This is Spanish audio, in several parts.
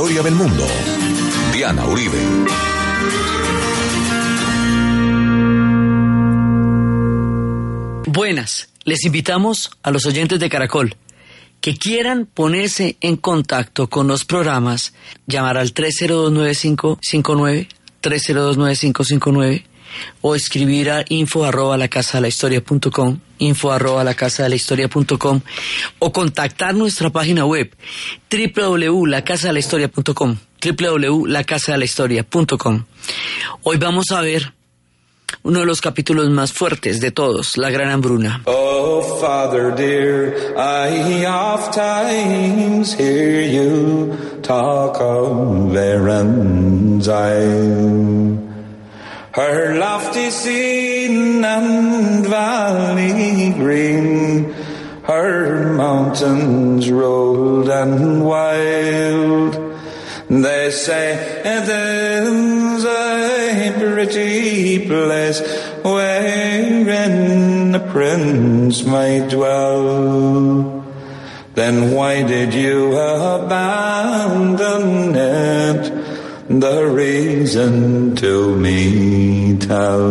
historia del mundo. Diana Uribe. Buenas, les invitamos a los oyentes de Caracol que quieran ponerse en contacto con los programas, llamar al 3029559, 3029559 o escribir a info arroba la casa de la historia punto com, info arroba la casa de la historia punto com, o contactar nuestra página web www.lacasadelahistoria.com www.lacasadelahistoria.com Hoy vamos a ver uno de los capítulos más fuertes de todos, la gran hambruna. Oh, Father dear, I oft times hear you talk of. Her lofty scene and valley green, her mountains rolled and wild. They say it is a pretty place wherein a prince might dwell. Then why did you abandon it? The reason to me tell.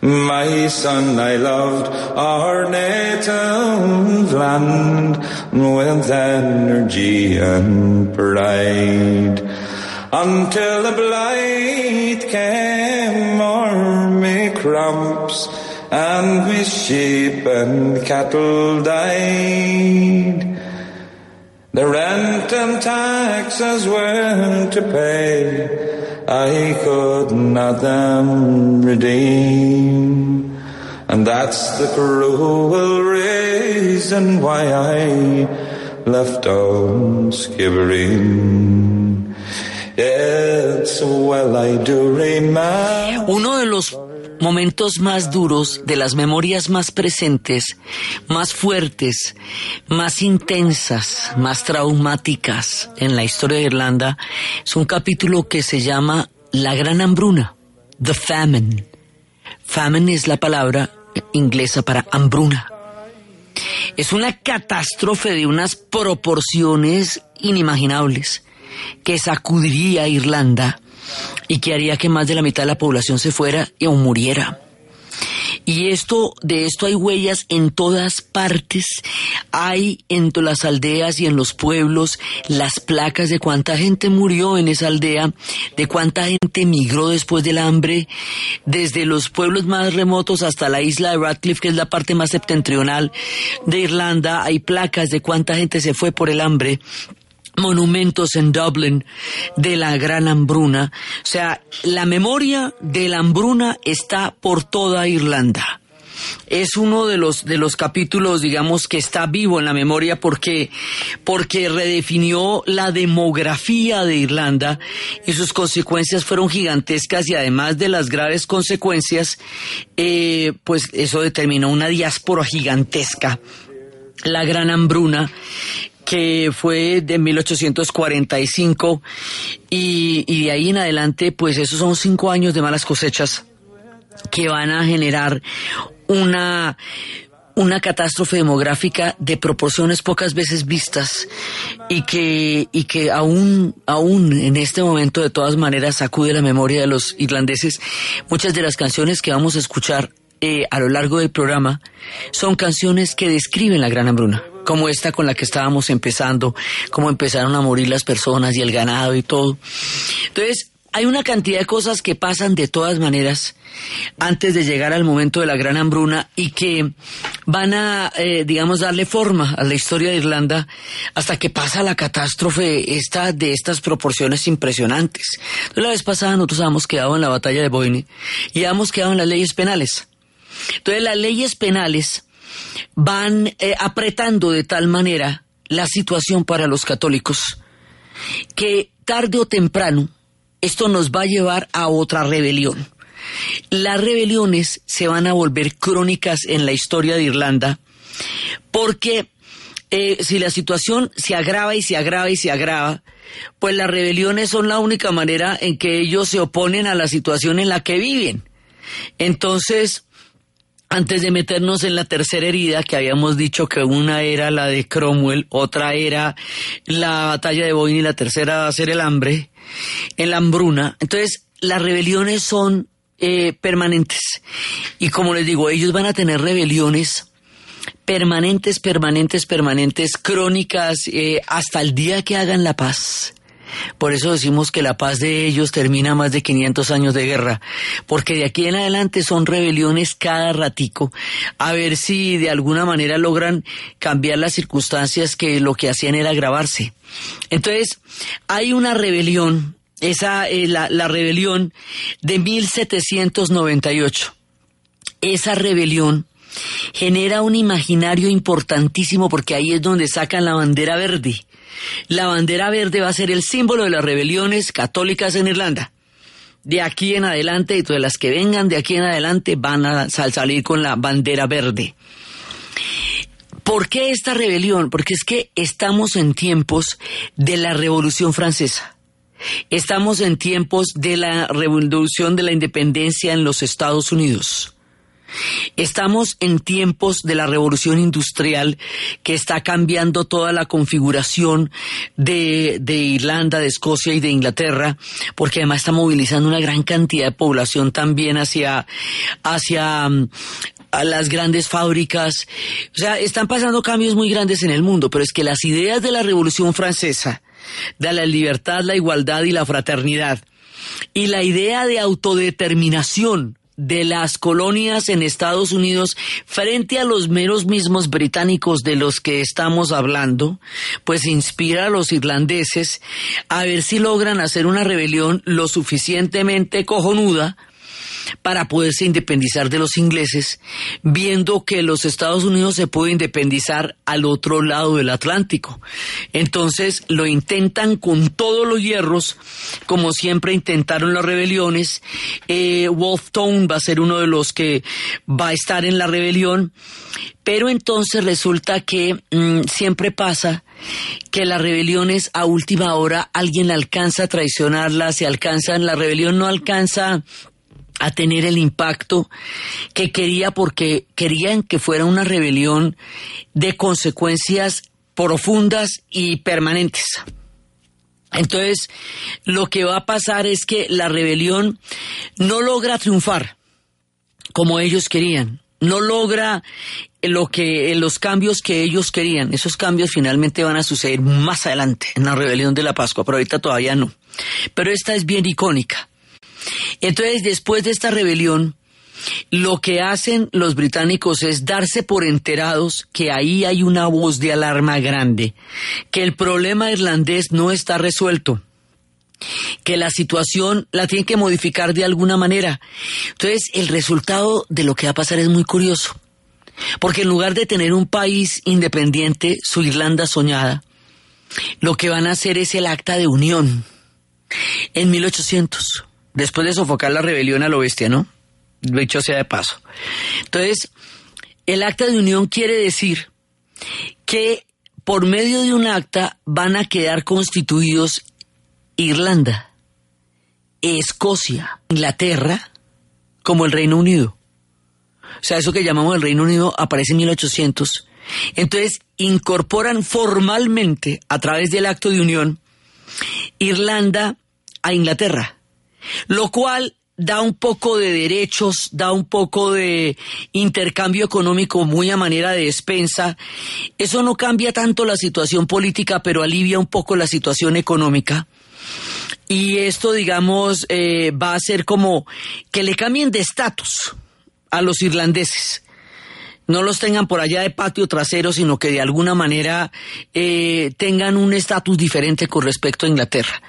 My son, I loved our native land with energy and pride. Until the blight came o'er me cramps and me sheep and cattle died. The rent and taxes were to pay. I could not them redeem. And that's the cruel reason why I left on Skibbereen. It's well I do remember. Momentos más duros, de las memorias más presentes, más fuertes, más intensas, más traumáticas en la historia de Irlanda, es un capítulo que se llama La Gran Hambruna, The Famine. Famine es la palabra inglesa para hambruna. Es una catástrofe de unas proporciones inimaginables que sacudiría a Irlanda y que haría que más de la mitad de la población se fuera o muriera. Y esto, de esto hay huellas en todas partes. Hay en las aldeas y en los pueblos las placas de cuánta gente murió en esa aldea, de cuánta gente migró después del hambre, desde los pueblos más remotos hasta la isla de Radcliffe, que es la parte más septentrional de Irlanda. Hay placas de cuánta gente se fue por el hambre monumentos en Dublin de la gran hambruna. O sea, la memoria de la hambruna está por toda Irlanda. Es uno de los, de los capítulos, digamos, que está vivo en la memoria porque, porque redefinió la demografía de Irlanda y sus consecuencias fueron gigantescas y además de las graves consecuencias, eh, pues eso determinó una diáspora gigantesca la gran hambruna que fue de 1845 y, y de ahí en adelante pues esos son cinco años de malas cosechas que van a generar una una catástrofe demográfica de proporciones pocas veces vistas y que, y que aún, aún en este momento de todas maneras sacude la memoria de los irlandeses. Muchas de las canciones que vamos a escuchar eh, a lo largo del programa son canciones que describen la gran hambruna como esta con la que estábamos empezando, cómo empezaron a morir las personas y el ganado y todo. Entonces, hay una cantidad de cosas que pasan de todas maneras antes de llegar al momento de la gran hambruna y que van a, eh, digamos, darle forma a la historia de Irlanda hasta que pasa la catástrofe esta de estas proporciones impresionantes. Entonces, la vez pasada nosotros habíamos quedado en la batalla de Boyne y habíamos quedado en las leyes penales. Entonces, las leyes penales van eh, apretando de tal manera la situación para los católicos que tarde o temprano esto nos va a llevar a otra rebelión. Las rebeliones se van a volver crónicas en la historia de Irlanda porque eh, si la situación se agrava y se agrava y se agrava, pues las rebeliones son la única manera en que ellos se oponen a la situación en la que viven. Entonces, antes de meternos en la tercera herida, que habíamos dicho que una era la de Cromwell, otra era la batalla de Boyne y la tercera va a ser el hambre, el hambruna. Entonces, las rebeliones son eh, permanentes. Y como les digo, ellos van a tener rebeliones permanentes, permanentes, permanentes, crónicas, eh, hasta el día que hagan la paz. Por eso decimos que la paz de ellos termina más de 500 años de guerra, porque de aquí en adelante son rebeliones cada ratico, a ver si de alguna manera logran cambiar las circunstancias que lo que hacían era agravarse. Entonces, hay una rebelión, esa, eh, la, la rebelión de 1798. Esa rebelión genera un imaginario importantísimo porque ahí es donde sacan la bandera verde. La bandera verde va a ser el símbolo de las rebeliones católicas en Irlanda. De aquí en adelante, y todas las que vengan de aquí en adelante van a salir con la bandera verde. ¿Por qué esta rebelión? Porque es que estamos en tiempos de la Revolución Francesa. Estamos en tiempos de la revolución de la independencia en los Estados Unidos. Estamos en tiempos de la revolución industrial que está cambiando toda la configuración de, Irlanda, de Escocia y de Inglaterra, porque además está movilizando una gran cantidad de población también hacia, hacia mm, las grandes fábricas. O sea, están pasando cambios muy grandes en el mundo, pero es que las ideas de la Revolución Francesa, de la libertad, la igualdad y la fraternidad, y la idea de autodeterminación, de las colonias en Estados Unidos frente a los meros mismos británicos de los que estamos hablando, pues inspira a los irlandeses a ver si logran hacer una rebelión lo suficientemente cojonuda para poderse independizar de los ingleses, viendo que los Estados Unidos se puede independizar al otro lado del Atlántico. Entonces lo intentan con todos los hierros, como siempre intentaron las rebeliones. Eh, Wolf Tone va a ser uno de los que va a estar en la rebelión, pero entonces resulta que mm, siempre pasa que las rebeliones a última hora alguien alcanza a traicionarla, se alcanzan, la rebelión no alcanza a tener el impacto que quería porque querían que fuera una rebelión de consecuencias profundas y permanentes. Entonces, lo que va a pasar es que la rebelión no logra triunfar como ellos querían, no logra lo que los cambios que ellos querían. Esos cambios finalmente van a suceder más adelante en la rebelión de la Pascua, pero ahorita todavía no. Pero esta es bien icónica. Entonces, después de esta rebelión, lo que hacen los británicos es darse por enterados que ahí hay una voz de alarma grande, que el problema irlandés no está resuelto, que la situación la tienen que modificar de alguna manera. Entonces, el resultado de lo que va a pasar es muy curioso, porque en lugar de tener un país independiente, su Irlanda soñada, lo que van a hacer es el acta de unión en 1800 después de sofocar la rebelión a lo bestia, ¿no? Dicho sea de paso. Entonces, el acta de unión quiere decir que por medio de un acta van a quedar constituidos Irlanda, Escocia, Inglaterra, como el Reino Unido. O sea, eso que llamamos el Reino Unido aparece en 1800. Entonces, incorporan formalmente, a través del acto de unión, Irlanda a Inglaterra lo cual da un poco de derechos, da un poco de intercambio económico muy a manera de despensa. Eso no cambia tanto la situación política, pero alivia un poco la situación económica. Y esto, digamos, eh, va a ser como que le cambien de estatus a los irlandeses no los tengan por allá de patio trasero, sino que de alguna manera eh, tengan un estatus diferente con respecto a Inglaterra.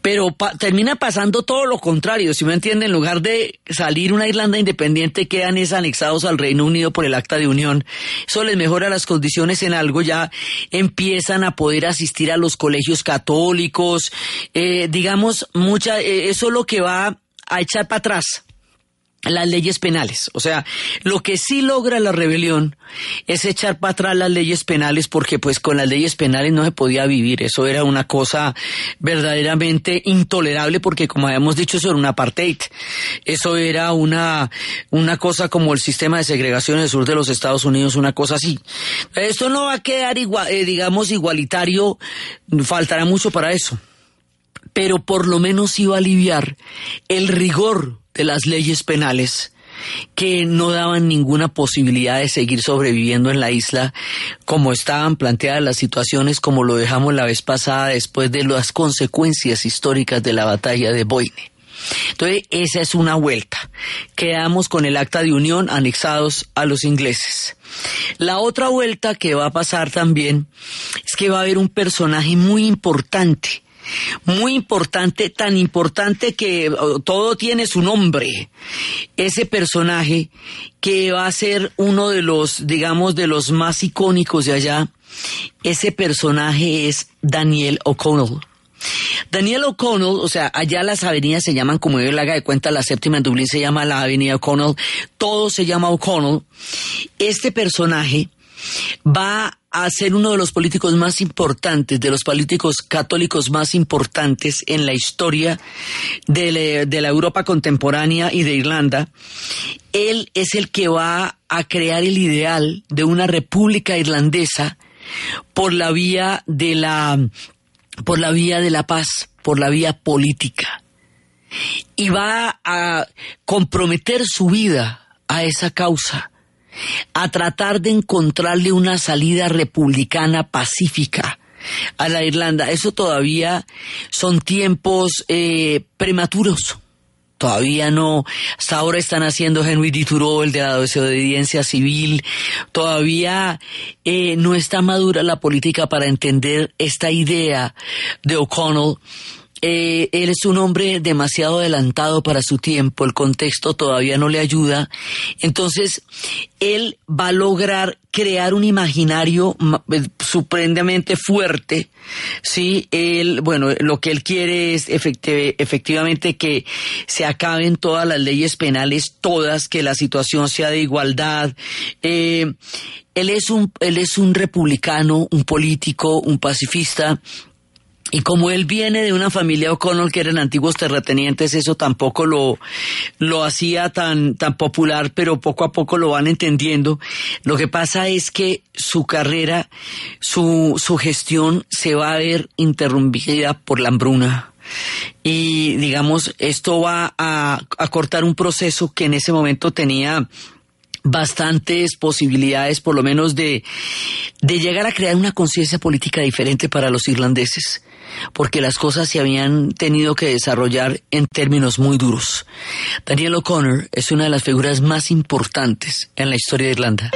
Pero termina pasando todo lo contrario, si me entienden, en lugar de salir una Irlanda independiente, quedan es anexados al Reino Unido por el acta de unión. Eso les mejora las condiciones en algo, ya empiezan a poder asistir a los colegios católicos, eh, digamos, mucha, eh, eso es lo que va a echar para atrás las leyes penales. O sea, lo que sí logra la rebelión es echar para atrás las leyes penales porque pues con las leyes penales no se podía vivir. Eso era una cosa verdaderamente intolerable porque como habíamos dicho eso era un apartheid. Eso era una, una cosa como el sistema de segregación en el sur de los Estados Unidos, una cosa así. Esto no va a quedar igual, eh, digamos igualitario, faltará mucho para eso. Pero por lo menos iba a aliviar el rigor de las leyes penales que no daban ninguna posibilidad de seguir sobreviviendo en la isla como estaban planteadas las situaciones como lo dejamos la vez pasada después de las consecuencias históricas de la batalla de Boine. Entonces, esa es una vuelta. Quedamos con el acta de unión anexados a los ingleses. La otra vuelta que va a pasar también es que va a haber un personaje muy importante muy importante, tan importante que oh, todo tiene su nombre. Ese personaje que va a ser uno de los, digamos, de los más icónicos de allá, ese personaje es Daniel O'Connell. Daniel O'Connell, o sea, allá las avenidas se llaman, como él haga de cuenta, la séptima en Dublín se llama la avenida O'Connell, todo se llama O'Connell. Este personaje va a ser uno de los políticos más importantes, de los políticos católicos más importantes en la historia de, la Europa contemporánea y de Irlanda. Él es el que va a crear el ideal de una república irlandesa por la vía de la por la vía de la paz, por la vía política. Y va a comprometer su vida a esa causa a tratar de encontrarle una salida republicana pacífica a la Irlanda. Eso todavía son tiempos eh, prematuros. Todavía no, hasta ahora están haciendo Henry D. Thoreau, el de la desobediencia civil. Todavía eh, no está madura la política para entender esta idea de O'Connell eh, él es un hombre demasiado adelantado para su tiempo, el contexto todavía no le ayuda. Entonces, él va a lograr crear un imaginario eh, supremamente fuerte, ¿sí? Él, bueno, lo que él quiere es efectivamente que se acaben todas las leyes penales, todas, que la situación sea de igualdad. Eh, él es un, él es un republicano, un político, un pacifista, y como él viene de una familia O'Connell que eran antiguos terratenientes, eso tampoco lo, lo hacía tan, tan popular, pero poco a poco lo van entendiendo. Lo que pasa es que su carrera, su, su gestión se va a ver interrumpida por la hambruna. Y digamos, esto va a, a cortar un proceso que en ese momento tenía bastantes posibilidades, por lo menos, de, de llegar a crear una conciencia política diferente para los irlandeses porque las cosas se habían tenido que desarrollar en términos muy duros. Daniel O'Connor es una de las figuras más importantes en la historia de Irlanda.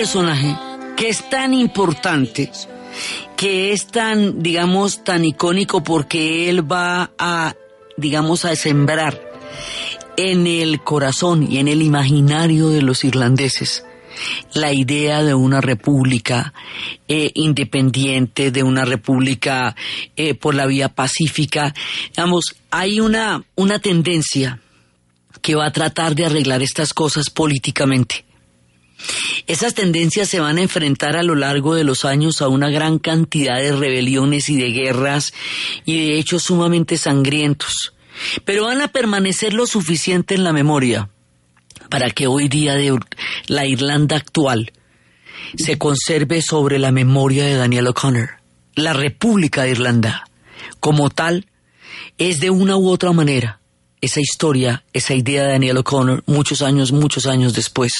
Personaje, que es tan importante, que es tan, digamos, tan icónico porque él va a, digamos, a sembrar en el corazón y en el imaginario de los irlandeses la idea de una república eh, independiente, de una república eh, por la vía pacífica. Digamos, hay una, una tendencia que va a tratar de arreglar estas cosas políticamente. Esas tendencias se van a enfrentar a lo largo de los años a una gran cantidad de rebeliones y de guerras y de hechos sumamente sangrientos. pero van a permanecer lo suficiente en la memoria para que hoy día de la Irlanda actual se conserve sobre la memoria de Daniel O'Connor. La República de Irlanda, como tal, es de una u otra manera esa historia, esa idea de Daniel O'Connor muchos años, muchos años después.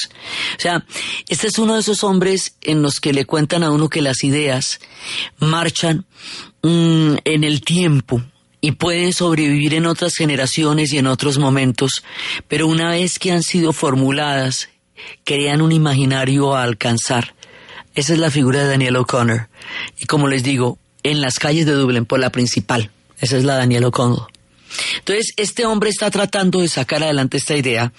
O sea, este es uno de esos hombres en los que le cuentan a uno que las ideas marchan mm, en el tiempo y pueden sobrevivir en otras generaciones y en otros momentos, pero una vez que han sido formuladas, crean un imaginario a alcanzar. Esa es la figura de Daniel O'Connor. Y como les digo, en las calles de Dublín, por la principal, esa es la Daniel O'Connor. Entonces, este hombre está tratando de sacar adelante esta idea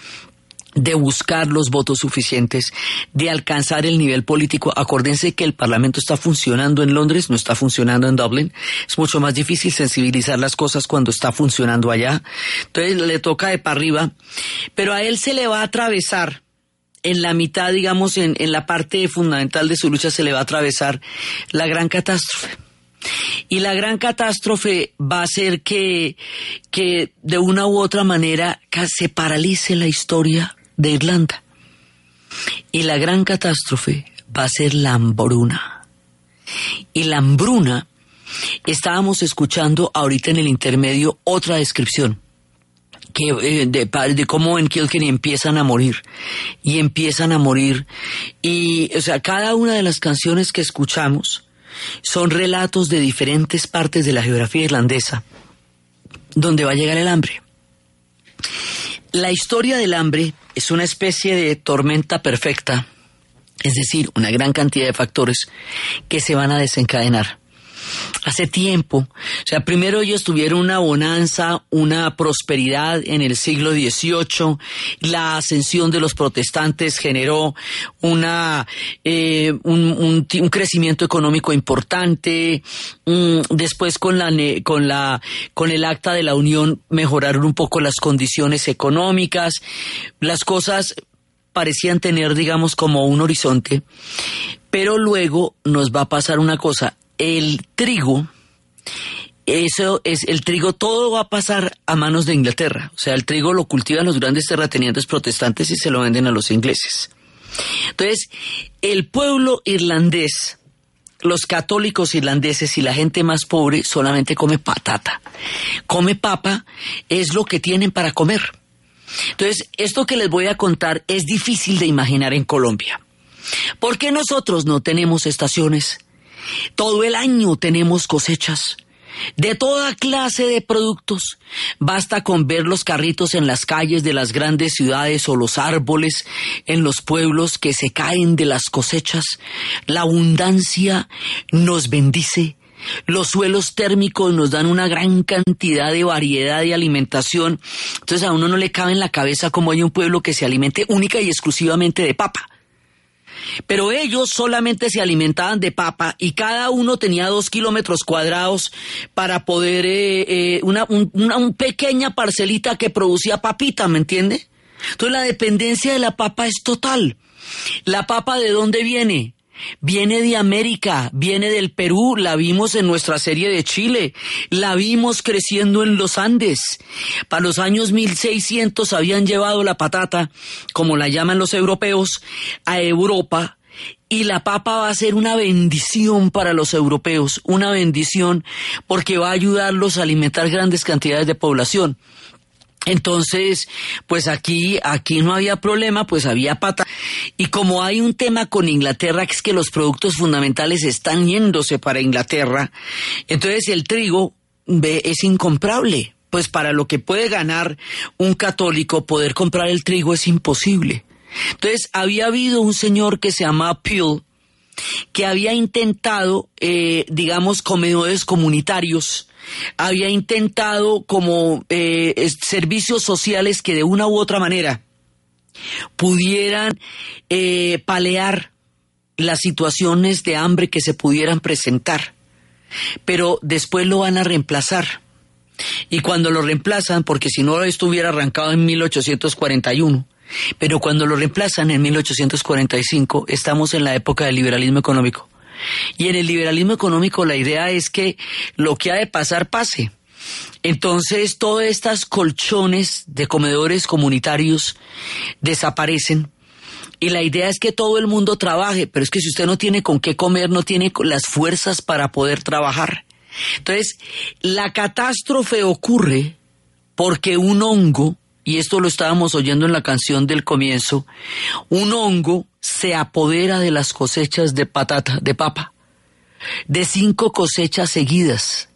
de buscar los votos suficientes, de alcanzar el nivel político. Acuérdense que el Parlamento está funcionando en Londres, no está funcionando en Dublín. Es mucho más difícil sensibilizar las cosas cuando está funcionando allá. Entonces le toca de para arriba, pero a él se le va a atravesar en la mitad, digamos, en, en la parte fundamental de su lucha, se le va a atravesar la gran catástrofe. Y la gran catástrofe va a ser que, que de una u otra manera se paralice la historia de Irlanda. Y la gran catástrofe va a ser la hambruna. Y la hambruna, estábamos escuchando ahorita en el intermedio otra descripción que, eh, de, de, cómo en Kilkenny empiezan a morir y empiezan a morir y o sea cada una de las canciones que escuchamos son relatos de diferentes partes de la geografía irlandesa donde va a llegar el hambre. La historia del hambre es una especie de tormenta perfecta, es decir, una gran cantidad de factores que se van a desencadenar hace tiempo. O sea, primero ellos tuvieron una bonanza, una prosperidad en el siglo XVIII. La ascensión de los protestantes generó una, eh, un, un, crecimiento económico importante. Mm, después con la, con la, con el acta de la Unión mejoraron un poco las condiciones económicas. Las cosas parecían tener, digamos, como un horizonte, pero luego nos va a pasar una cosa, el trigo, eso es, el trigo todo va a pasar a manos de Inglaterra. O sea, el trigo lo cultivan los grandes terratenientes protestantes y se lo venden a los ingleses. Entonces, el pueblo irlandés, los católicos irlandeses y la gente más pobre solamente come patata. Come papa, es lo que tienen para comer. Entonces, esto que les voy a contar es difícil de imaginar en Colombia. ¿Por qué nosotros no tenemos estaciones todo el año tenemos cosechas de toda clase de productos. Basta con ver los carritos en las calles de las grandes ciudades o los árboles en los pueblos que se caen de las cosechas. La abundancia nos bendice. Los suelos térmicos nos dan una gran cantidad de variedad de alimentación. Entonces a uno no le cabe en la cabeza como hay un pueblo que se alimente única y exclusivamente de papa. Pero ellos solamente se alimentaban de papa y cada uno tenía dos kilómetros cuadrados para poder, eh, eh, una, pequeña parcelita que producía papita, ¿me entiende? Entonces la dependencia de la papa es total. ¿La papa de dónde viene? Viene de América, viene del Perú, la vimos en nuestra serie de Chile, la vimos creciendo en los Andes. Para los años 1600 habían llevado la patata, como la llaman los europeos, a Europa y la papa va a ser una bendición para los europeos, una bendición porque va a ayudarlos a alimentar grandes cantidades de población. Entonces, pues aquí, aquí no había problema, pues había pata. Y como hay un tema con Inglaterra, que es que los productos fundamentales están yéndose para Inglaterra, entonces el trigo es incomprable. Pues para lo que puede ganar un católico, poder comprar el trigo es imposible. Entonces, había habido un señor que se llamaba Peel, que había intentado, eh, digamos, comedores comunitarios, había intentado como eh, servicios sociales que de una u otra manera pudieran eh, palear las situaciones de hambre que se pudieran presentar, pero después lo van a reemplazar. Y cuando lo reemplazan, porque si no esto hubiera arrancado en 1841, pero cuando lo reemplazan en 1845, estamos en la época del liberalismo económico. Y en el liberalismo económico la idea es que lo que ha de pasar pase. Entonces, todas estas colchones de comedores comunitarios desaparecen. Y la idea es que todo el mundo trabaje, pero es que si usted no tiene con qué comer, no tiene las fuerzas para poder trabajar. Entonces, la catástrofe ocurre porque un hongo, y esto lo estábamos oyendo en la canción del comienzo, un hongo se apodera de las cosechas de patata, de papa, de cinco cosechas seguidas,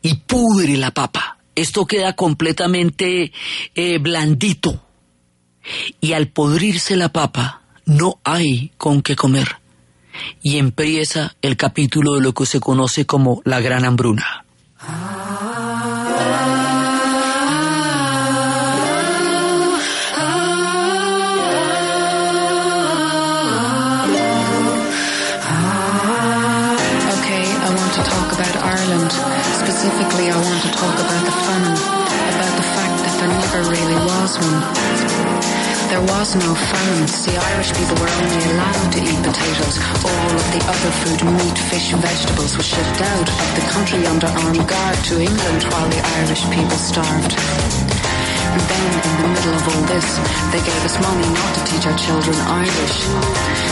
y pudre la papa. Esto queda completamente eh, blandito. Y al podrirse la papa, no hay con qué comer. Y empieza el capítulo de lo que se conoce como la gran hambruna. Specifically, I want to talk about the famine, about the fact that there never really was one. There was no famine. The Irish people were only allowed to eat potatoes. All of the other food, meat, fish, vegetables, was shipped out of the country under armed guard to England while the Irish people starved. And then, in the middle of all this, they gave us money not to teach our children Irish.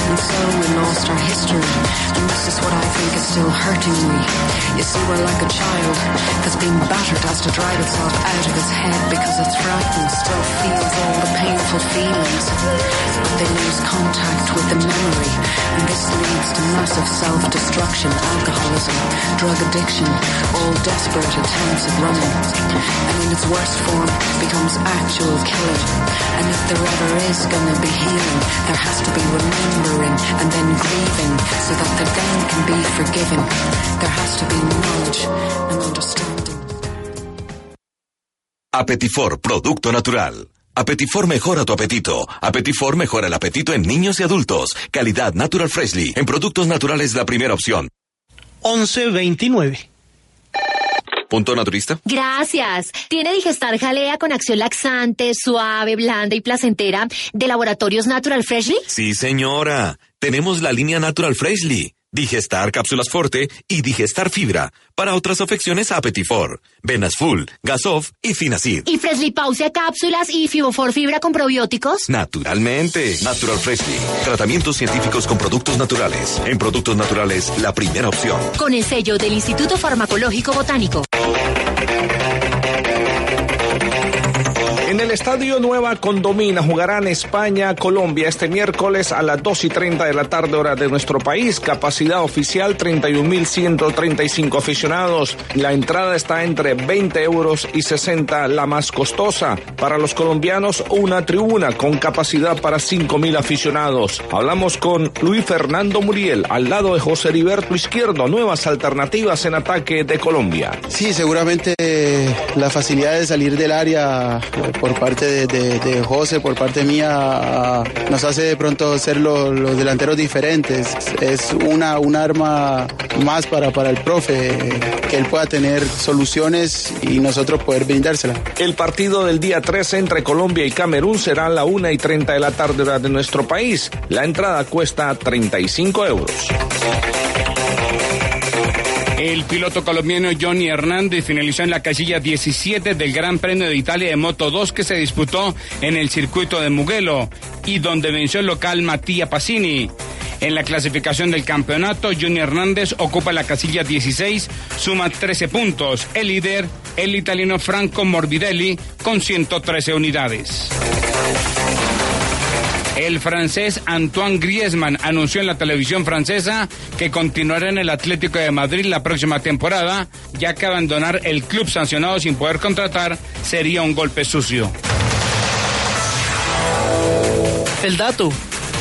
And so we lost our history. And this is what I think is still hurting me. You see, we're like a child that's been battered, has to drive itself out of its head because it's frightened, still feels all the painful feelings. But they lose contact with the memory. And this leads to massive self-destruction, alcoholism, drug addiction, all desperate attempts at running. And in its worst form, becomes actual killing. And if there ever is gonna be healing, there has to be remembering and then grieving so that the then can be forgiven. There has to be knowledge and understanding. Apetifor, producto natural. Apetifor mejora tu apetito. Apetifor mejora el apetito en niños y adultos. Calidad Natural Freshly. En productos naturales la primera opción. 1129. ¿Punto naturista? Gracias. ¿Tiene Digestar Jalea con acción laxante, suave, blanda y placentera de Laboratorios Natural Freshly? Sí, señora. Tenemos la línea Natural Freshly. Digestar Cápsulas Forte y Digestar Fibra. Para otras afecciones, Apetifor, Venas Full, Gasof y Finacid. ¿Y Freshly Pausia Cápsulas y Fibofor Fibra con probióticos? Naturalmente. Natural Freshly. Tratamientos científicos con productos naturales. En productos naturales, la primera opción. Con el sello del Instituto Farmacológico Botánico. El Estadio Nueva Condomina jugarán España-Colombia este miércoles a las 2 y 30 de la tarde hora de nuestro país. Capacidad oficial 31.135 aficionados. La entrada está entre 20 euros y 60 la más costosa. Para los colombianos una tribuna con capacidad para 5.000 aficionados. Hablamos con Luis Fernando Muriel al lado de José Heriberto Izquierdo. Nuevas alternativas en ataque de Colombia. Sí, seguramente la facilidad de salir del área por parte de, de, José, por parte mía, nos hace de pronto ser los, los delanteros diferentes. Es una, un arma más para, para el profe, que él pueda tener soluciones y nosotros poder brindársela. El partido del día 13 entre Colombia y Camerún será a la 1 y 30 de la tarde de nuestro país. La entrada cuesta 35 euros. El piloto colombiano Johnny Hernández finalizó en la casilla 17 del Gran Premio de Italia de Moto 2 que se disputó en el circuito de Mugello y donde venció el local Mattia Passini. En la clasificación del campeonato, Johnny Hernández ocupa la casilla 16, suma 13 puntos. El líder, el italiano Franco Morbidelli, con 113 unidades. El francés Antoine Griezmann anunció en la televisión francesa que continuará en el Atlético de Madrid la próxima temporada, ya que abandonar el club sancionado sin poder contratar sería un golpe sucio. El dato.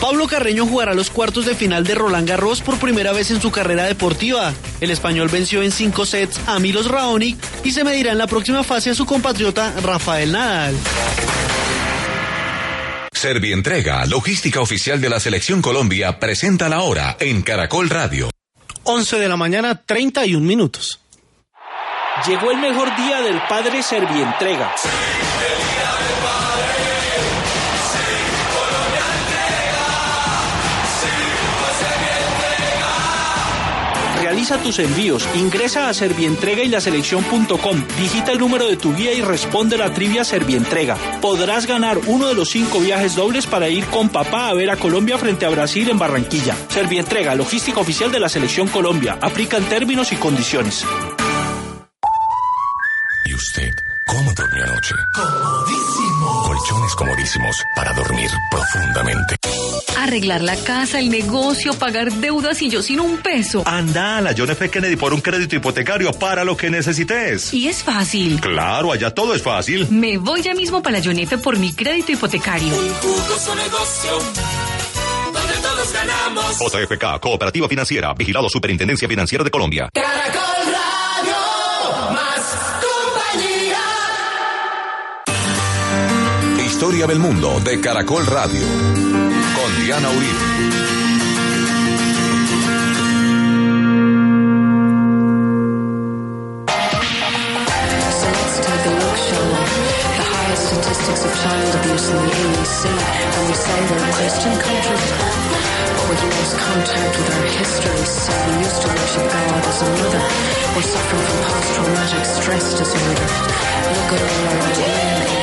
Pablo Carreño jugará los cuartos de final de Roland Garros por primera vez en su carrera deportiva. El español venció en cinco sets a Milos Raonic y se medirá en la próxima fase a su compatriota Rafael Nadal. Servientrega, logística oficial de la Selección Colombia, presenta la hora en Caracol Radio. 11 de la mañana, 31 minutos. Llegó el mejor día del padre Servientrega. Realiza tus envíos, ingresa a Servientrega y la selección.com, digita el número de tu guía y responde la trivia Servientrega. Podrás ganar uno de los cinco viajes dobles para ir con papá a ver a Colombia frente a Brasil en Barranquilla. Servientrega, logística oficial de la Selección Colombia. Aplican términos y condiciones. ¿Y usted cómo durmió anoche? Comodísimo. Colchones comodísimos para dormir profundamente. Arreglar la casa, el negocio, pagar deudas y yo sin un peso. Anda a la John F. Kennedy por un crédito hipotecario para lo que necesites. Y es fácil. Claro, allá todo es fácil. Me voy ya mismo para la John F. por mi crédito hipotecario. Un jugoso negocio donde todos ganamos. JFK, Cooperativa Financiera, Vigilado Superintendencia Financiera de Colombia. Caracol Historia del mundo de Caracol Radio. Con Diana Uribe. So let's take a look, shall? The highest statistics of child abuse in the AEC, and we say a Christian country. But we lost contact with our history, so we used to worship God as a mother. We're suffering from post-traumatic stress disorder. Look at all our women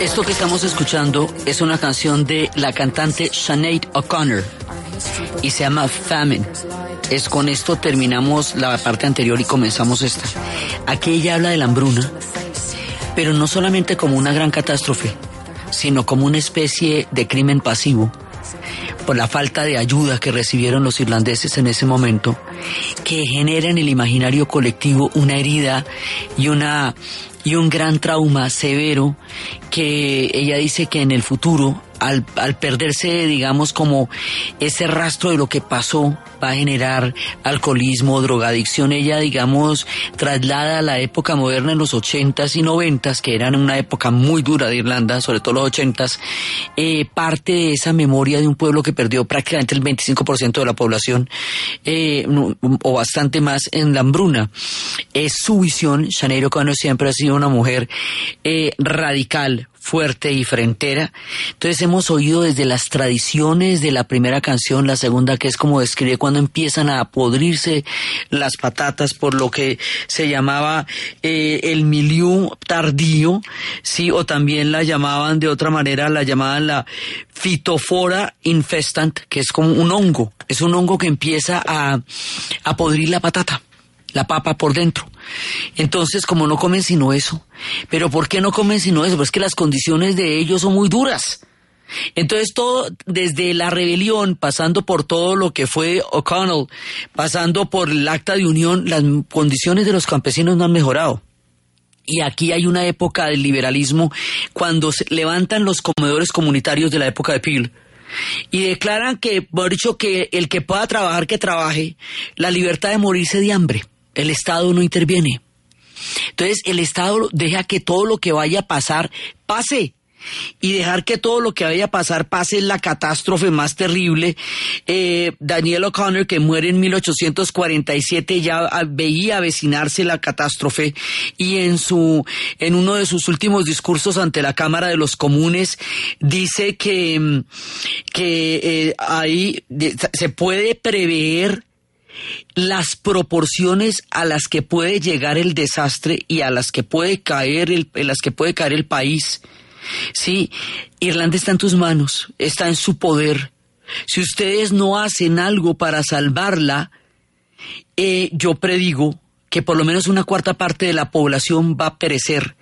Esto que estamos escuchando es una canción de la cantante Sinead O'Connor y se llama Famine. Es con esto terminamos la parte anterior y comenzamos esta. Aquí ella habla de la hambruna, pero no solamente como una gran catástrofe, sino como una especie de crimen pasivo por la falta de ayuda que recibieron los irlandeses en ese momento, que genera en el imaginario colectivo una herida y una y un gran trauma severo que ella dice que en el futuro al, al, perderse, digamos, como ese rastro de lo que pasó, va a generar alcoholismo, drogadicción. Ella, digamos, traslada a la época moderna en los ochentas y noventas, que eran una época muy dura de Irlanda, sobre todo los ochentas, eh, parte de esa memoria de un pueblo que perdió prácticamente el 25% de la población, eh, o bastante más en la hambruna. Es su visión, Sinead O'Connor siempre ha sido una mujer eh, radical, fuerte y frentera. Entonces hemos oído desde las tradiciones de la primera canción, la segunda que es como describe cuando empiezan a podrirse las patatas por lo que se llamaba eh, el milieu tardío, sí, o también la llamaban de otra manera, la llamaban la fitofora infestant, que es como un hongo, es un hongo que empieza a, a podrir la patata la papa por dentro. Entonces, como no comen sino eso, pero ¿por qué no comen sino eso? Pues que las condiciones de ellos son muy duras. Entonces todo, desde la rebelión, pasando por todo lo que fue O'Connell, pasando por el acta de unión, las condiciones de los campesinos no han mejorado. Y aquí hay una época del liberalismo cuando se levantan los comedores comunitarios de la época de Peel y declaran que, por dicho, que el que pueda trabajar, que trabaje, la libertad de morirse de hambre el Estado no interviene. Entonces el Estado deja que todo lo que vaya a pasar pase. Y dejar que todo lo que vaya a pasar pase es la catástrofe más terrible. Eh, Daniel O'Connor, que muere en 1847, ya veía avecinarse la catástrofe y en su, en uno de sus últimos discursos ante la Cámara de los Comunes dice que, que eh, ahí se puede prever las proporciones a las que puede llegar el desastre y a las que puede caer el, las que puede caer el país. Sí, Irlanda está en tus manos, está en su poder. Si ustedes no hacen algo para salvarla, eh, yo predigo que por lo menos una cuarta parte de la población va a perecer,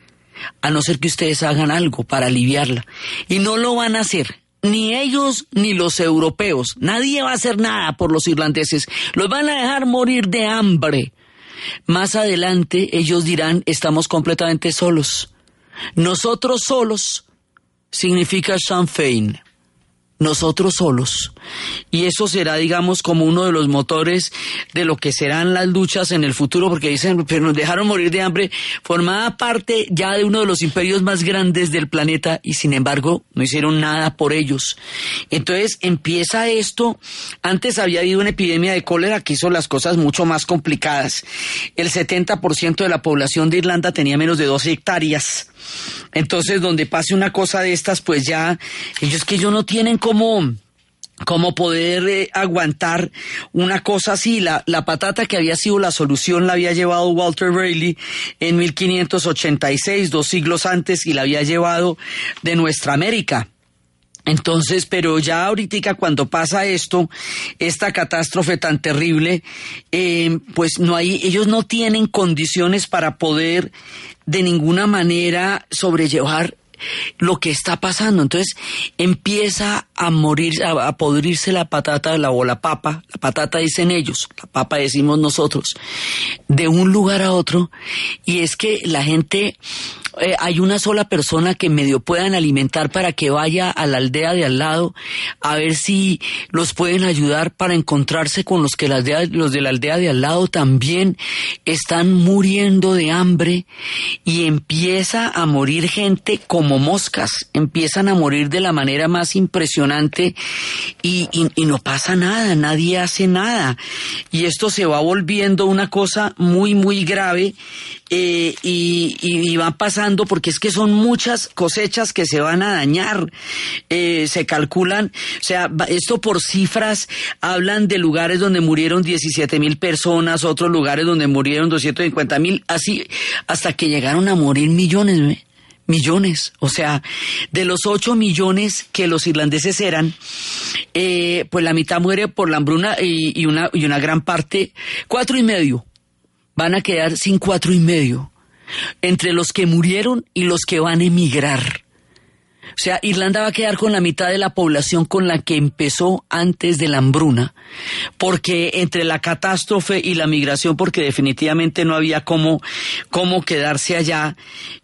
a no ser que ustedes hagan algo para aliviarla. Y no lo van a hacer ni ellos ni los europeos. Nadie va a hacer nada por los irlandeses. Los van a dejar morir de hambre. Más adelante ellos dirán, estamos completamente solos. Nosotros solos significa Sinn. Nosotros solos. Y eso será, digamos, como uno de los motores de lo que serán las luchas en el futuro, porque dicen, pero nos dejaron morir de hambre, formaba parte ya de uno de los imperios más grandes del planeta y sin embargo no hicieron nada por ellos. Entonces empieza esto, antes había habido una epidemia de cólera que hizo las cosas mucho más complicadas. El 70% de la población de Irlanda tenía menos de dos hectáreas. Entonces, donde pase una cosa de estas, pues ya, ellos que ellos no tienen como cómo poder eh, aguantar una cosa así. La, la patata que había sido la solución la había llevado Walter Rayleigh en 1586, dos siglos antes, y la había llevado de nuestra América. Entonces, pero ya ahorita cuando pasa esto, esta catástrofe tan terrible, eh, pues no hay, ellos no tienen condiciones para poder de ninguna manera sobrellevar lo que está pasando. Entonces empieza a morir, a, podrirse la patata la, o la papa, la patata dicen ellos, la papa decimos nosotros, de un lugar a otro. Y es que la gente eh, hay una sola persona que medio puedan alimentar para que vaya a la aldea de al lado a ver si los pueden ayudar para encontrarse con los que los de la aldea de al lado también están muriendo de hambre y empieza a morir gente como moscas, empiezan a morir de la manera más impresionante y, no pasa nada, nadie hace nada y esto se va volviendo una cosa muy muy grave eh, y, y, y, van pasando porque es que son muchas cosechas que se van a dañar. Eh, se calculan, o sea, esto por cifras hablan de lugares donde murieron 17 mil personas, otros lugares donde murieron 250 mil, así hasta que llegaron a morir millones. ¿ve? Millones, o sea, de los 8 millones que los irlandeses eran, eh, pues la mitad muere por la hambruna y, y, una, y una gran parte, cuatro y medio, van a quedar sin cuatro y medio entre los que murieron y los que van a emigrar. O sea, Irlanda va a quedar con la mitad de la población con la que empezó antes de la hambruna, porque entre la catástrofe y la migración, porque definitivamente no había cómo, cómo quedarse allá,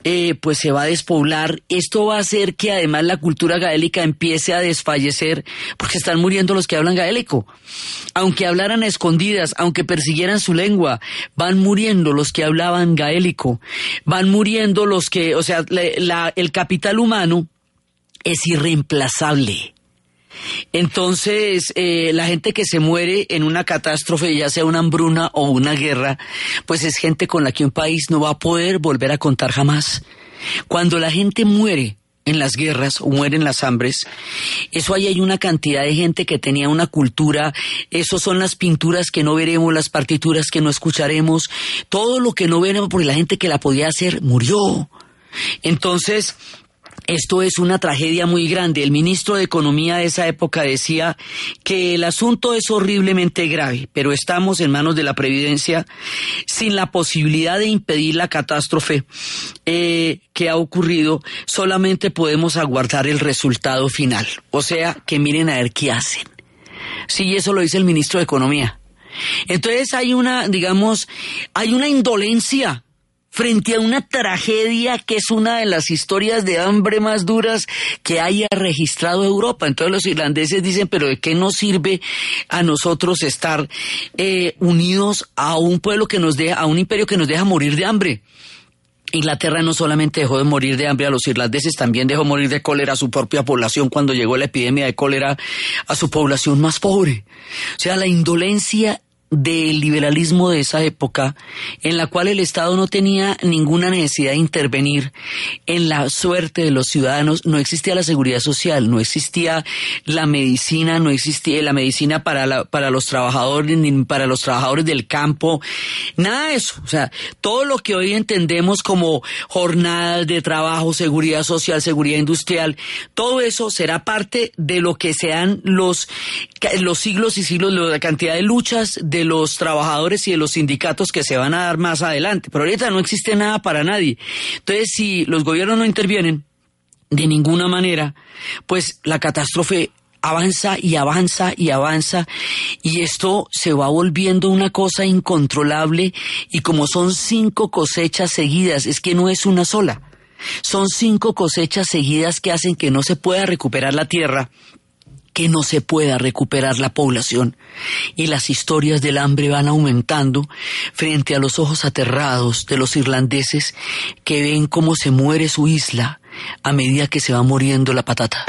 eh, pues se va a despoblar. Esto va a hacer que además la cultura gaélica empiece a desfallecer, porque están muriendo los que hablan gaélico. Aunque hablaran a escondidas, aunque persiguieran su lengua, van muriendo los que hablaban gaélico, van muriendo los que, o sea, el capital humano, es irreemplazable. Entonces, eh, la gente que se muere en una catástrofe, ya sea una hambruna o una guerra, pues es gente con la que un país no va a poder volver a contar jamás. Cuando la gente muere en las guerras o muere en las hambres, eso ahí hay una cantidad de gente que tenía una cultura, eso son las pinturas que no veremos, las partituras que no escucharemos, todo lo que no veremos porque la gente que la podía hacer murió. Entonces, esto es una tragedia muy grande. El ministro de Economía de esa época decía que el asunto es horriblemente grave, pero estamos en manos de la Previdencia sin la posibilidad de impedir la catástrofe eh, que ha ocurrido. Solamente podemos aguardar el resultado final. O sea, que miren a ver qué hacen. Sí, eso lo dice el ministro de Economía. Entonces hay una, digamos, hay una indolencia frente a una tragedia que es una de las historias de hambre más duras que haya registrado Europa. Entonces los irlandeses dicen, pero ¿de qué nos sirve a nosotros estar eh, unidos a un pueblo que nos deja, a un imperio que nos deja morir de hambre? Inglaterra no solamente dejó de morir de hambre a los irlandeses, también dejó morir de cólera a su propia población cuando llegó la epidemia de cólera a su población más pobre. O sea, la indolencia del liberalismo de esa época, en la cual el Estado no tenía ninguna necesidad de intervenir en la suerte de los ciudadanos, no existía la seguridad social, no existía la medicina, no existía la medicina para, la, para los trabajadores, ni para los trabajadores del campo, nada de eso. O sea, todo lo que hoy entendemos como jornadas de trabajo, seguridad social, seguridad industrial, todo eso será parte de lo que sean los, los siglos y siglos, la cantidad de luchas los trabajadores y de los sindicatos que se van a dar más adelante. Pero ahorita no existe nada para nadie. Entonces, si los gobiernos no intervienen de ninguna manera, pues la catástrofe avanza y avanza y avanza y esto se va volviendo una cosa incontrolable y como son cinco cosechas seguidas, es que no es una sola. Son cinco cosechas seguidas que hacen que no se pueda recuperar la tierra que no se pueda recuperar la población y las historias del hambre van aumentando frente a los ojos aterrados de los irlandeses que ven cómo se muere su isla a medida que se va muriendo la patata.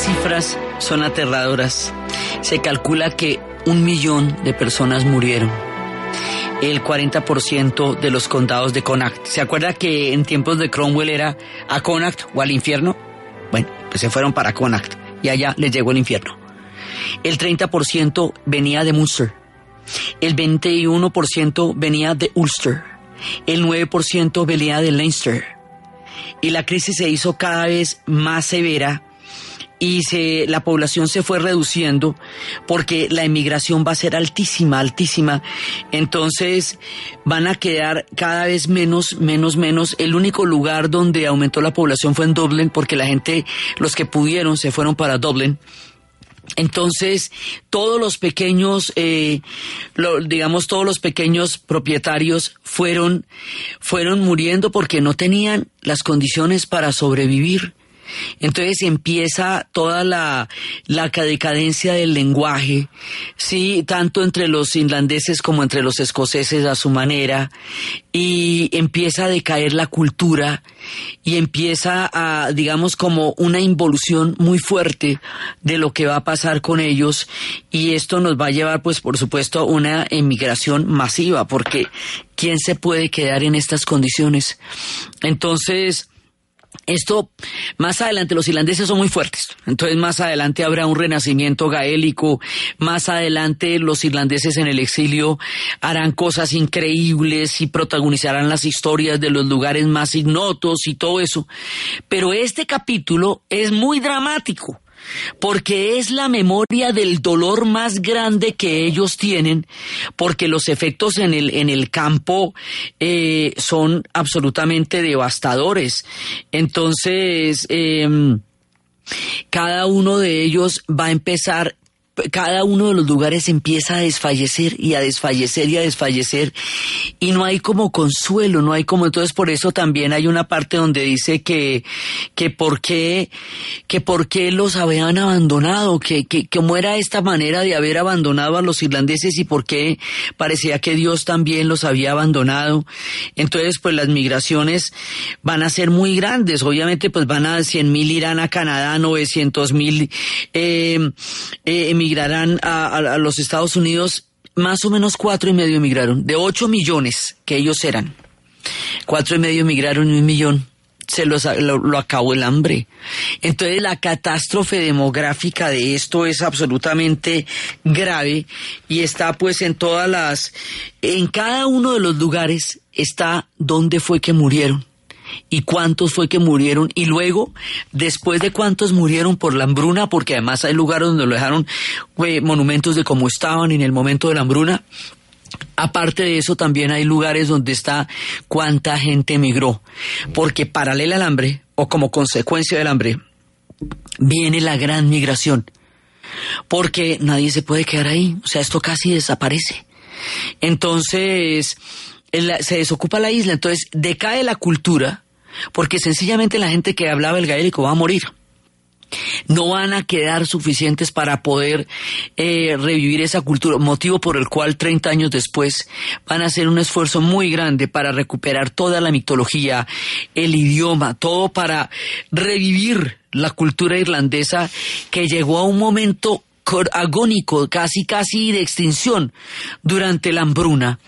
Cifras son aterradoras. Se calcula que un millón de personas murieron. El 40% de los condados de Connacht. ¿Se acuerda que en tiempos de Cromwell era a Connacht o al infierno? Bueno, pues se fueron para Connacht y allá les llegó el infierno. El 30% venía de Munster. El 21% venía de Ulster. El 9% venía de Leinster. Y la crisis se hizo cada vez más severa y se, la población se fue reduciendo porque la emigración va a ser altísima, altísima. Entonces van a quedar cada vez menos, menos, menos. El único lugar donde aumentó la población fue en Dublín porque la gente, los que pudieron, se fueron para Dublín. Entonces, todos los pequeños, eh, lo, digamos, todos los pequeños propietarios fueron, fueron muriendo porque no tenían las condiciones para sobrevivir. Entonces empieza toda la, decadencia del lenguaje, sí, tanto entre los irlandeses como entre los escoceses a su manera, y empieza a decaer la cultura y empieza a, digamos, como una involución muy fuerte de lo que va a pasar con ellos. Y esto nos va a llevar, pues, por supuesto, a una emigración masiva, porque ¿quién se puede quedar en estas condiciones? Entonces, esto, más adelante, los irlandeses son muy fuertes. Entonces, más adelante habrá un renacimiento gaélico. Más adelante, los irlandeses en el exilio harán cosas increíbles y protagonizarán las historias de los lugares más ignotos y todo eso. Pero este capítulo es muy dramático porque es la memoria del dolor más grande que ellos tienen, porque los efectos en el, en el campo eh, son absolutamente devastadores. Entonces, eh, cada uno de ellos va a empezar cada uno de los lugares empieza a desfallecer y a desfallecer y a desfallecer y no hay como consuelo, no hay como entonces por eso también hay una parte donde dice que que por qué que por qué los habían abandonado, que que era esta manera de haber abandonado a los irlandeses y por qué parecía que Dios también los había abandonado. Entonces pues las migraciones van a ser muy grandes, obviamente pues van a cien mil irán a Canadá, 900 mil eh, eh, emigrarán a, los Estados Unidos, más o menos cuatro y medio emigraron, de ocho millones que ellos eran. Cuatro y medio emigraron y un millón se los, lo, lo, acabó el hambre. Entonces la catástrofe demográfica de esto es absolutamente grave y está pues en todas las, en cada uno de los lugares está dónde fue que murieron. Y cuántos fue que murieron y luego después de cuántos murieron por la hambruna porque además hay lugares donde lo dejaron monumentos de cómo estaban en el momento de la hambruna. Aparte de eso, también hay lugares donde está cuánta gente emigró, porque paralela al hambre, o como consecuencia del hambre, viene la gran migración, porque nadie se puede quedar ahí, o sea, esto casi desaparece. Entonces, se desocupa la isla, entonces decae la cultura, porque sencillamente la gente que hablaba el gaélico va a morir. No van a quedar suficientes para poder eh, revivir esa cultura, motivo por el cual 30 años después van a hacer un esfuerzo muy grande para recuperar toda la mitología, el idioma, todo para revivir la cultura irlandesa que llegó a un momento agónico, casi casi de extinción durante la hambruna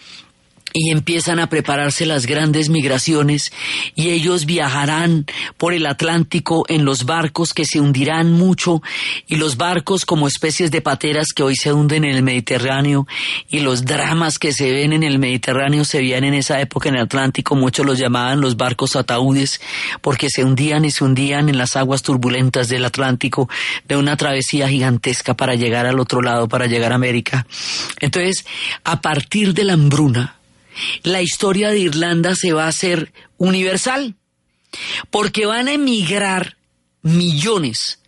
y empiezan a prepararse las grandes migraciones y ellos viajarán por el Atlántico en los barcos que se hundirán mucho y los barcos como especies de pateras que hoy se hunden en el Mediterráneo y los dramas que se ven en el Mediterráneo se veían en esa época en el Atlántico, muchos los llamaban los barcos ataúdes porque se hundían y se hundían en las aguas turbulentas del Atlántico de una travesía gigantesca para llegar al otro lado, para llegar a América. Entonces, a partir de la hambruna, la historia de Irlanda se va a hacer universal, porque van a emigrar millones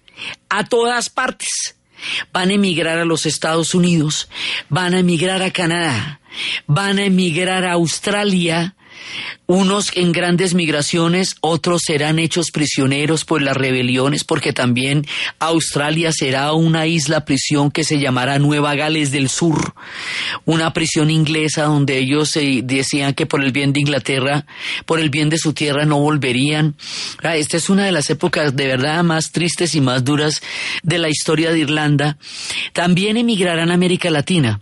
a todas partes. Van a emigrar a los Estados Unidos, van a emigrar a Canadá, van a emigrar a Australia, unos en grandes migraciones, otros serán hechos prisioneros por las rebeliones, porque también Australia será una isla prisión que se llamará Nueva Gales del Sur, una prisión inglesa donde ellos se decían que por el bien de Inglaterra, por el bien de su tierra no volverían. Ah, esta es una de las épocas de verdad más tristes y más duras de la historia de Irlanda. También emigrarán a América Latina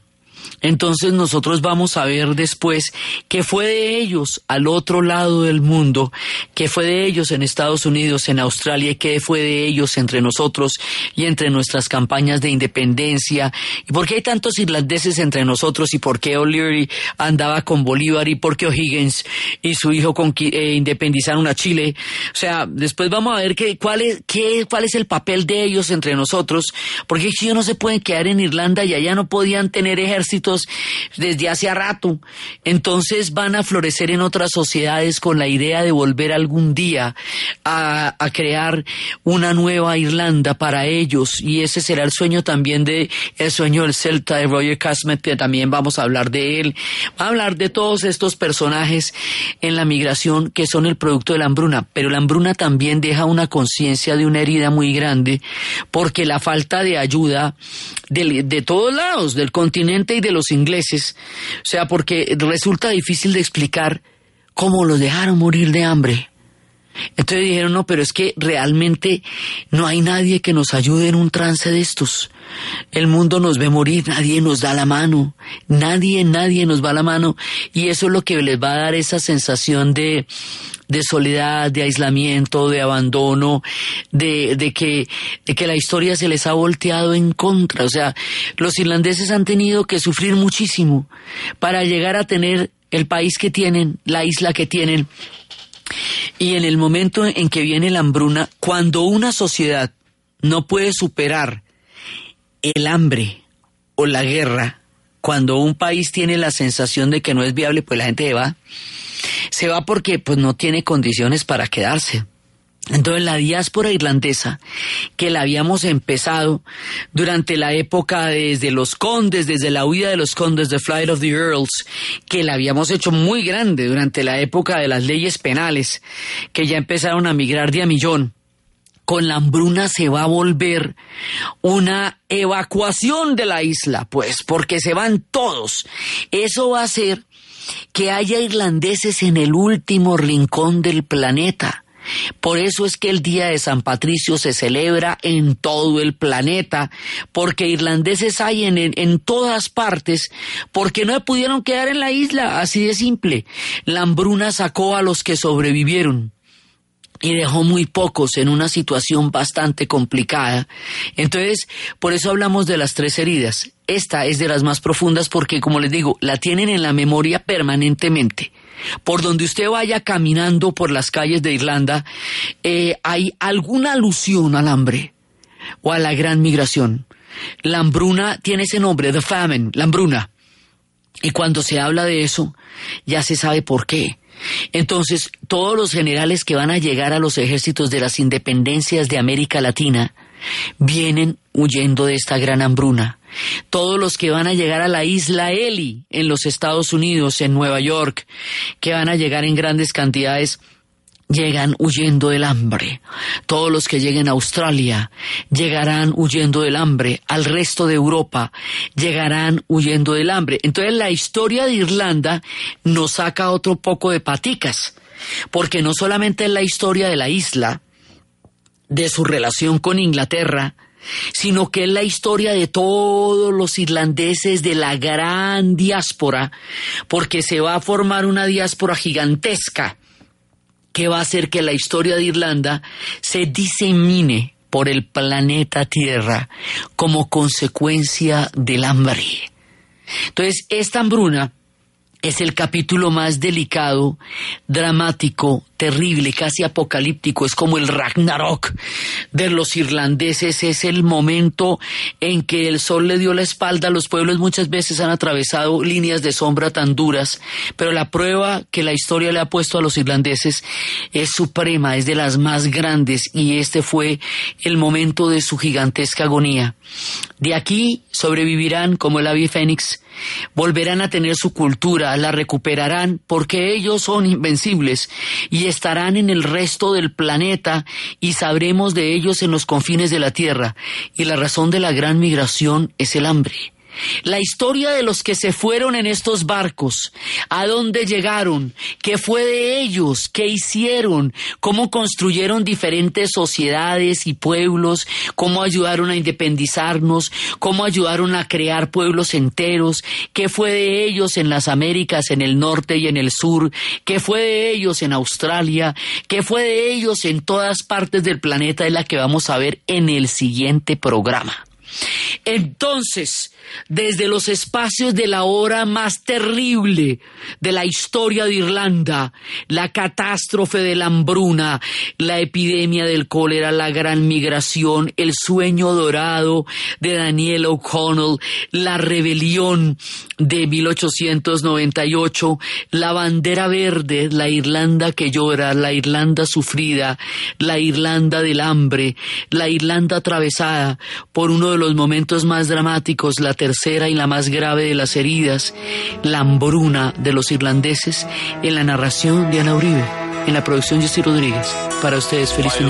entonces nosotros vamos a ver después qué fue de ellos al otro lado del mundo, qué fue de ellos en Estados Unidos, en Australia, qué fue de ellos entre nosotros y entre nuestras campañas de independencia, y por qué hay tantos irlandeses entre nosotros y por qué O'Leary andaba con Bolívar y por qué O'Higgins y su hijo eh, independizaron a Chile. O sea, después vamos a ver qué, es, cuál es el papel de ellos entre nosotros, porque ellos no se pueden quedar en Irlanda y allá no podían tener desde hace rato. Entonces van a florecer en otras sociedades con la idea de volver algún día a, crear una nueva Irlanda para ellos. Y ese será el sueño también de el sueño del Celta de Roger Casmet, que también vamos a hablar de él. Va a hablar de todos estos personajes en la migración que son el producto de la hambruna. Pero la hambruna también deja una conciencia de una herida muy grande porque la falta de ayuda de, de todos lados, del continente y de los ingleses, o sea, porque resulta difícil de explicar cómo los dejaron morir de hambre. Entonces dijeron, no, pero es que realmente no hay nadie que nos ayude en un trance de estos. El mundo nos ve morir, nadie nos da la mano, nadie, nadie nos va la mano. Y eso es lo que les va a dar esa sensación de, de soledad, de aislamiento, de abandono, de, de, que, de que la historia se les ha volteado en contra. O sea, los irlandeses han tenido que sufrir muchísimo para llegar a tener el país que tienen, la isla que tienen. Y en el momento en que viene la hambruna, cuando una sociedad no puede superar el hambre o la guerra, cuando un país tiene la sensación de que no es viable, pues la gente se va. Se va porque pues no tiene condiciones para quedarse. Entonces la diáspora irlandesa, que la habíamos empezado durante la época desde los condes, desde la huida de los condes, de Flight of the Earls, que la habíamos hecho muy grande durante la época de las leyes penales, que ya empezaron a migrar de a millón, con la hambruna se va a volver una evacuación de la isla, pues, porque se van todos. Eso va a hacer que haya irlandeses en el último rincón del planeta por eso es que el Día de San Patricio se celebra en todo el planeta, porque irlandeses hay en, todas partes, porque no pudieron quedar en la isla, así de simple. La hambruna sacó a los que sobrevivieron. y dejó muy pocos en una situación bastante complicada. Entonces, por eso hablamos de las tres heridas. Esta es de las más profundas porque, como les digo, la tienen en la memoria permanentemente. Por donde usted vaya caminando por las calles de Irlanda, eh, hay alguna alusión al hambre o a la gran migración. La hambruna tiene ese nombre, the famine, la hambruna. Y cuando se habla de eso, ya se sabe por qué. Entonces, todos los generales que van a llegar a los ejércitos de las independencias de América Latina vienen huyendo de esta gran hambruna. Todos los que van a llegar a la isla Eli en los Estados Unidos, en Nueva York, que van a llegar en grandes cantidades, llegan huyendo del hambre. Todos los que lleguen a Australia llegarán huyendo del hambre. Al resto de Europa llegarán huyendo del hambre. Entonces la historia de Irlanda nos saca otro poco de paticas, porque no solamente es la historia de la isla, de su relación con Inglaterra, sino que es la historia de todos los irlandeses de la gran diáspora, porque se va a formar una diáspora gigantesca que va a hacer que la historia de Irlanda se disemine por el planeta Tierra como consecuencia del hambre. Entonces, esta hambruna es el capítulo más delicado, dramático, terrible, casi apocalíptico, es como el Ragnarok de los irlandeses, es el momento en que el sol le dio la espalda, los pueblos muchas veces han atravesado líneas de sombra tan duras, pero la prueba que la historia le ha puesto a los irlandeses es suprema, es de las más grandes y este fue el momento de su gigantesca agonía. De aquí sobrevivirán como el ave fénix, volverán a tener su cultura, la recuperarán porque ellos son invencibles y estarán en el resto del planeta y sabremos de ellos en los confines de la tierra. Y la razón de la gran migración es el hambre. La historia de los que se fueron en estos barcos, a dónde llegaron, qué fue de ellos, qué hicieron, cómo construyeron diferentes sociedades y pueblos, cómo ayudaron a independizarnos, cómo ayudaron a crear pueblos enteros, qué fue de ellos en las Américas, en el norte y en el sur, qué fue de ellos en Australia, qué fue de ellos en todas partes del planeta es la que vamos a ver en el siguiente programa. Entonces, desde los espacios de la hora más terrible de la historia de Irlanda, la catástrofe de la hambruna, la epidemia del cólera, la gran migración, el sueño dorado de Daniel O'Connell, la rebelión de 1898, la bandera verde, la Irlanda que llora, la Irlanda sufrida, la Irlanda del hambre, la Irlanda atravesada por uno de los momentos más dramáticos, la tercera y la más grave de las heridas, la hambruna de los irlandeses, en la narración de Ana Uribe, en la producción Jesse Rodríguez. Para ustedes, feliz fin.